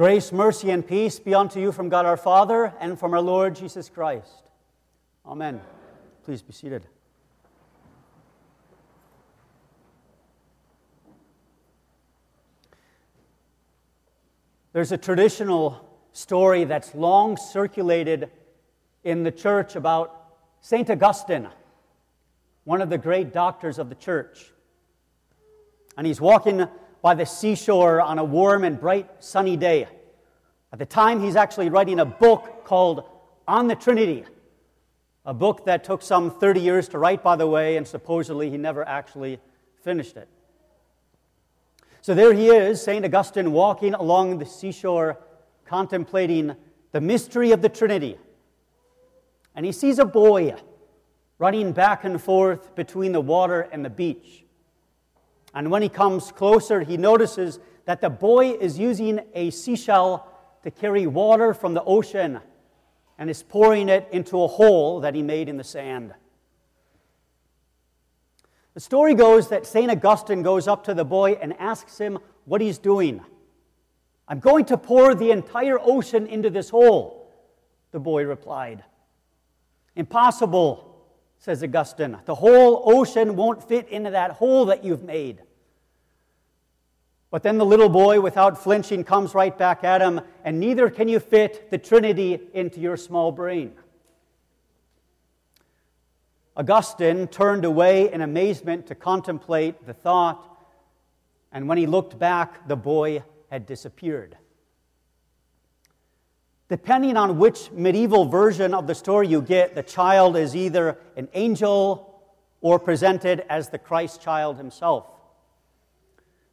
Grace, mercy, and peace be unto you from God our Father and from our Lord Jesus Christ. Amen. Please be seated. There's a traditional story that's long circulated in the church about St. Augustine, one of the great doctors of the church. And he's walking by the seashore on a warm and bright sunny day. At the time, he's actually writing a book called On the Trinity, a book that took some 30 years to write, by the way, and supposedly he never actually finished it. So there he is, St. Augustine, walking along the seashore, contemplating the mystery of the Trinity. And he sees a boy running back and forth between the water and the beach. And when he comes closer, he notices that the boy is using a seashell to carry water from the ocean and is pouring it into a hole that he made in the sand. The story goes that St. Augustine goes up to the boy and asks him what he's doing. I'm going to pour the entire ocean into this hole, the boy replied. Impossible, says Augustine. The whole ocean won't fit into that hole that you've made. But then the little boy, without flinching, comes right back at him, and neither can you fit the Trinity into your small brain. Augustine turned away in amazement to contemplate the thought, and when he looked back, the boy had disappeared. Depending on which medieval version of the story you get, the child is either an angel or presented as the Christ child himself.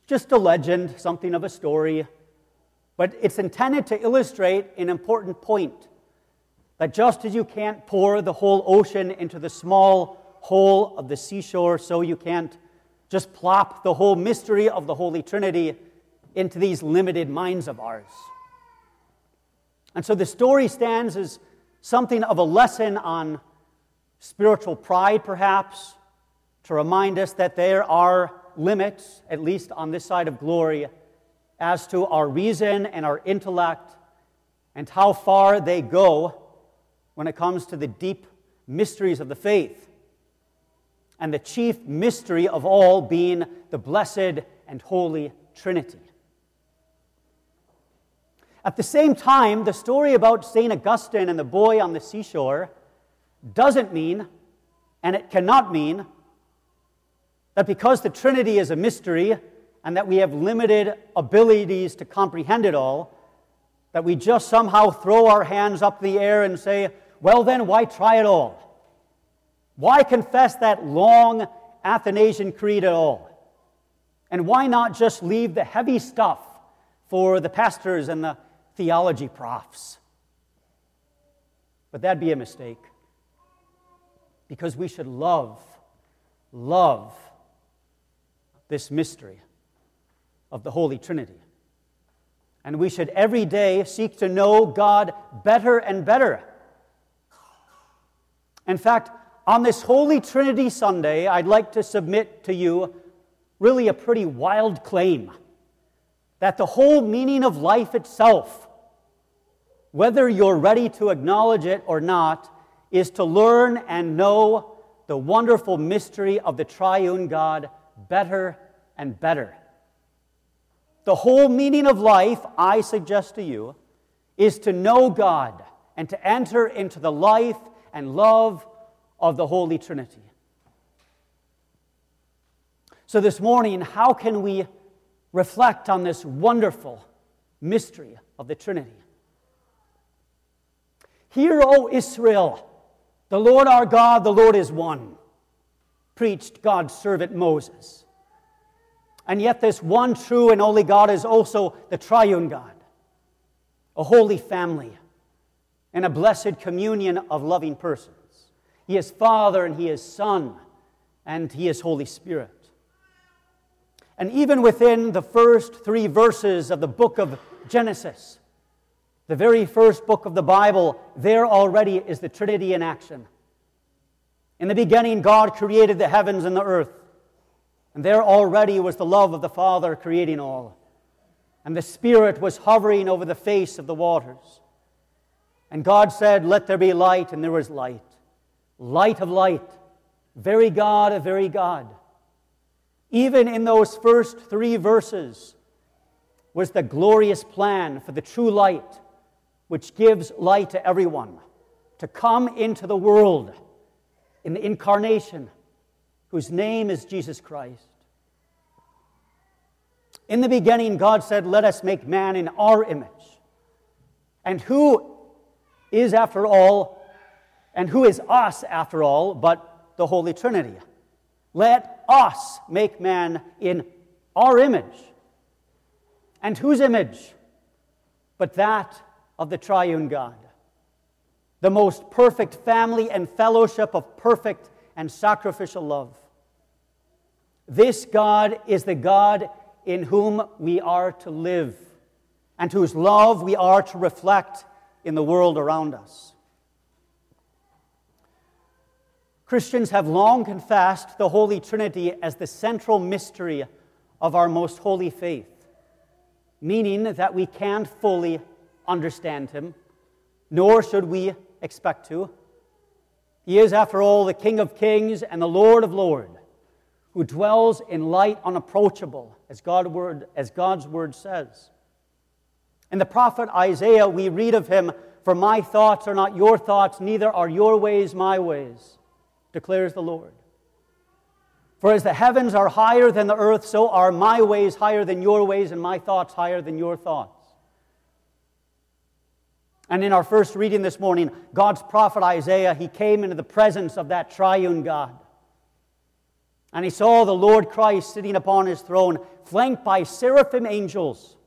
Just a legend, something of a story, but it's intended to illustrate an important point that just as you can't pour the whole ocean into the small hole of the seashore, so you can't just plop the whole mystery of the Holy Trinity into these limited minds of ours. And so the story stands as something of a lesson on spiritual pride, perhaps, to remind us that there are limits, at least on this side of glory, as to our reason and our intellect and how far they go when it comes to the deep mysteries of the faith. And the chief mystery of all being the blessed and holy Trinity. At the same time, the story about St. Augustine and the boy on the seashore doesn't mean, and it cannot mean, that because the Trinity is a mystery and that we have limited abilities to comprehend it all, that we just somehow throw our hands up the air and say, well, then, why try it all? Why confess that long Athanasian Creed at all? And why not just leave the heavy stuff for the pastors and the theology profs. But that'd be a mistake. Because we should love, love this mystery of the Holy Trinity. And we should every day seek to know God better and better. In fact, on this Holy Trinity Sunday, I'd like to submit to you really a pretty wild claim that the whole meaning of life itself whether you're ready to acknowledge it or not, is to learn and know the wonderful mystery of the triune God better and better. The whole meaning of life, I suggest to you, is to know God and to enter into the life and love of the Holy Trinity. So, this morning, how can we reflect on this wonderful mystery of the Trinity? Hear, O Israel, the Lord our God, the Lord is one, preached God's servant Moses. And yet, this one true and only God is also the triune God, a holy family, and a blessed communion of loving persons. He is Father, and He is Son, and He is Holy Spirit. And even within the first three verses of the book of Genesis, the very first book of the Bible, there already is the Trinity in action. In the beginning, God created the heavens and the earth. And there already was the love of the Father creating all. and the Spirit was hovering over the face of the waters. And God said, Let there be light, and there was light. Light of light, very God of very God. Even in those first three verses was the glorious plan for the true light, which gives light to everyone, to come into the world in the incarnation, whose name is Jesus Christ. In the beginning, God said, Let us make man in our image. And who is, after all, and who is us, after all, but the Holy Trinity? Let us make man in our image. And whose image? But that of the triune God. The most perfect family and fellowship of perfect and sacrificial love. This God is the God in whom we are to live and whose love we are to reflect in the world around us. Christians have long confessed the Holy Trinity as the central mystery of our most holy faith, meaning that we can't fully understand Him, nor should we expect to. He is, after all, the King of kings and the Lord of lords who dwells in light unapproachable, as, God word, as God's word says. In the prophet Isaiah, we read of him, For my thoughts are not your thoughts, neither are your ways my ways, declares the Lord. For as the heavens are higher than the earth, so are my ways higher than your ways, and my thoughts higher than your thoughts. And in our first reading this morning, God's prophet Isaiah, he came into the presence of that triune God. And he saw the Lord Christ sitting upon his throne, flanked by seraphim angels.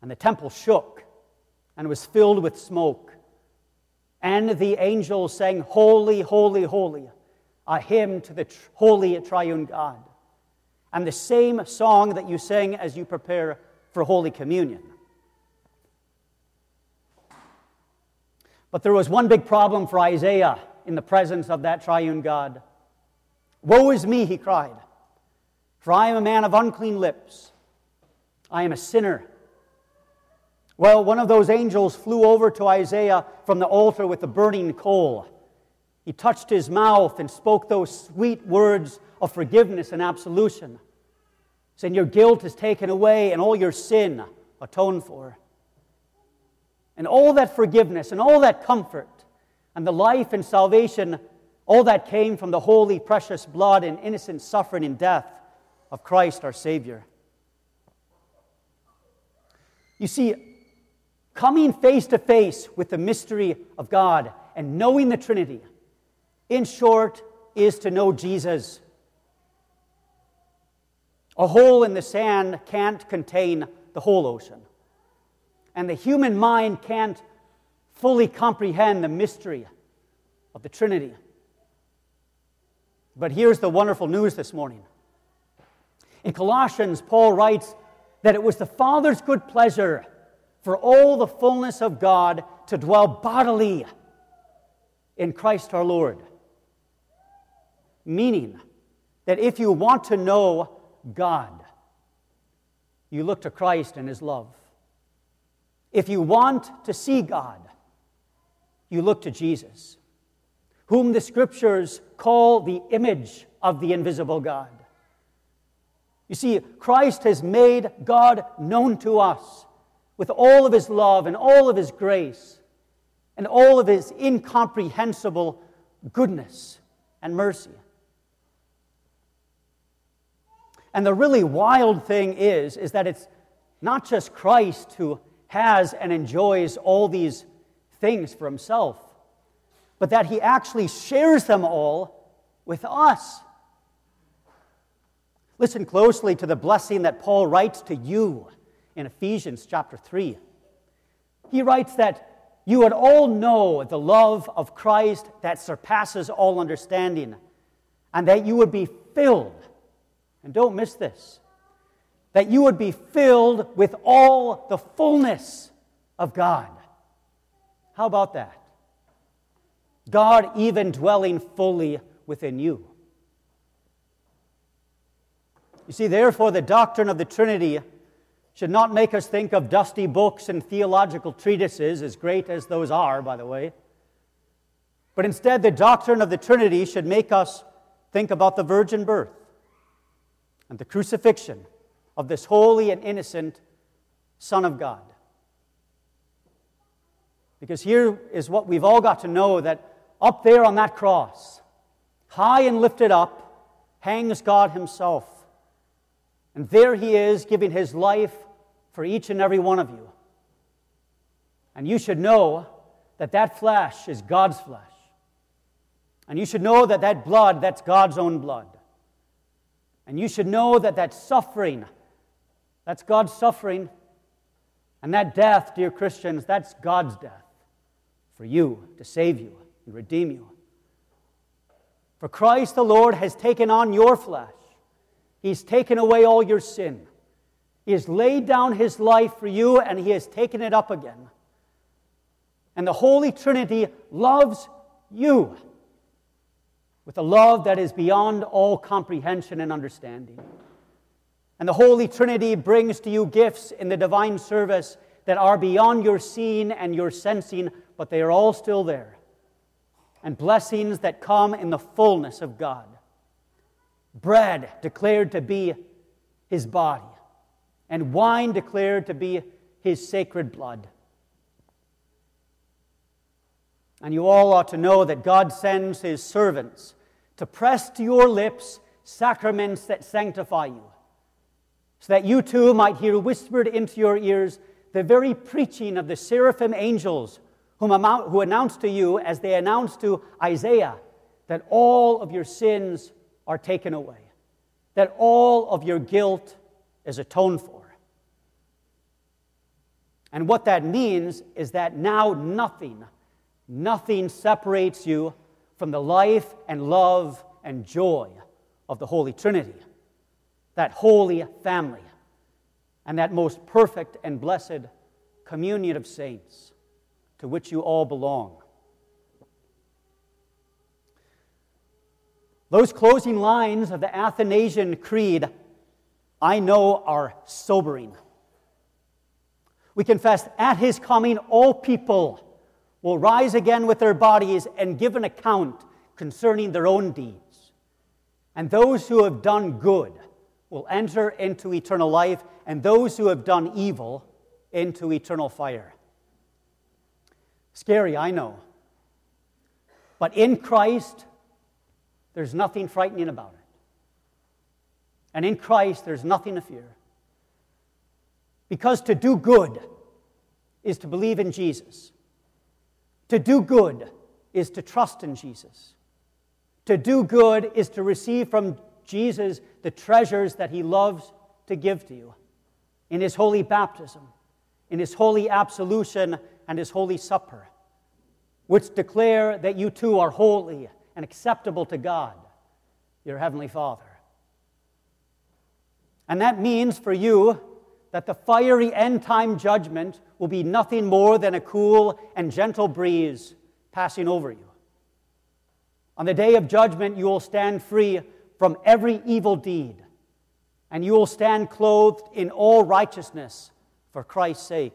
And the temple shook and was filled with smoke. And the angels sang, Holy, holy, holy, a hymn to the tr- holy triune God. And the same song that you sing as you prepare for Holy Communion. But there was one big problem for Isaiah in the presence of that triune God. Woe is me, he cried, for I am a man of unclean lips. I am a sinner. Well, one of those angels flew over to Isaiah from the altar with the burning coal. He touched his mouth and spoke those sweet words of forgiveness and absolution, saying, Your guilt is taken away and all your sin atoned for. And all that forgiveness and all that comfort and the life and salvation all that came from the holy, precious blood and innocent suffering and death of Christ our Savior. You see, coming face to face with the mystery of God and knowing the Trinity, in short, is to know Jesus. A hole in the sand can't contain the whole ocean. And the human mind can't fully comprehend the mystery of the Trinity. But here's the wonderful news this morning. In Colossians, Paul writes that it was the Father's good pleasure for all the fullness of God to dwell bodily in Christ our Lord. Meaning that if you want to know God, you look to Christ and His love. If you want to see God, you look to Jesus whom the scriptures call the image of the invisible God. You see, Christ has made God known to us with all of his love and all of his grace and all of his incomprehensible goodness and mercy. And the really wild thing is, is that it's not just Christ who has and enjoys all these things for himself but that he actually shares them all with us. Listen closely to the blessing that Paul writes to you in Ephesians chapter 3. He writes that you would all know the love of Christ that surpasses all understanding, and that you would be filled, and don't miss this, that you would be filled with all the fullness of God. How about that? God even dwelling fully within you. You see, therefore, the doctrine of the Trinity should not make us think of dusty books and theological treatises, as great as those are, by the way. But instead, the doctrine of the Trinity should make us think about the virgin birth and the crucifixion of this holy and innocent Son of God. Because here is what we've all got to know that up there on that cross, high and lifted up, hangs God Himself. And there He is giving His life for each and every one of you. And you should know that that flesh is God's flesh. And you should know that that blood, that's God's own blood. And you should know that that suffering, that's God's suffering. And that death, dear Christians, that's God's death for you to save you and redeem you. For Christ the Lord has taken on your flesh, He's taken away all your sin. He has laid down His life for you and He has taken it up again. And the Holy Trinity loves you with a love that is beyond all comprehension and understanding. And the Holy Trinity brings to you gifts in the divine service that are beyond your seeing and your sensing, but they are all still there. And blessings that come in the fullness of God. Bread declared to be his body, and wine declared to be his sacred blood. And you all ought to know that God sends his servants to press to your lips sacraments that sanctify you, so that you too might hear whispered into your ears the very preaching of the seraphim angels whom who announced to you, as they announced to Isaiah, that all of your sins are taken away, that all of your guilt is atoned for. And what that means is that now nothing, nothing separates you from the life and love and joy of the Holy Trinity, that holy family, and that most perfect and blessed communion of saints to which you all belong. Those closing lines of the Athanasian Creed, I know, are sobering. We confess, at his coming, all people will rise again with their bodies and give an account concerning their own deeds. And those who have done good will enter into eternal life, and those who have done evil into eternal fire. Scary, I know. But in Christ, there's nothing frightening about it. And in Christ, there's nothing to fear. Because to do good is to believe in Jesus. To do good is to trust in Jesus. To do good is to receive from Jesus the treasures that he loves to give to you in his holy baptism, in his holy absolution, and his holy supper, which declare that you too are holy and acceptable to God, your heavenly Father. And that means for you that the fiery end time judgment will be nothing more than a cool and gentle breeze passing over you. On the day of judgment, you will stand free from every evil deed, and you will stand clothed in all righteousness for Christ's sake.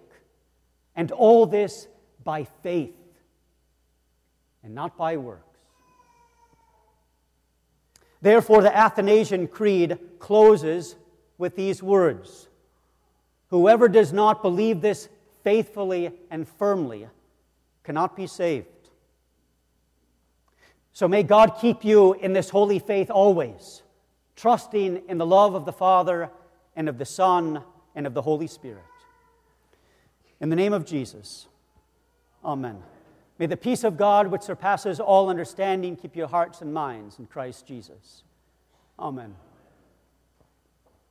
And all this by faith and not by works. Therefore, the Athanasian Creed closes with these words Whoever does not believe this faithfully and firmly cannot be saved. So may God keep you in this holy faith always, trusting in the love of the Father and of the Son and of the Holy Spirit. In the name of Jesus, Amen. May the peace of God, which surpasses all understanding, keep your hearts and minds in Christ Jesus. Amen.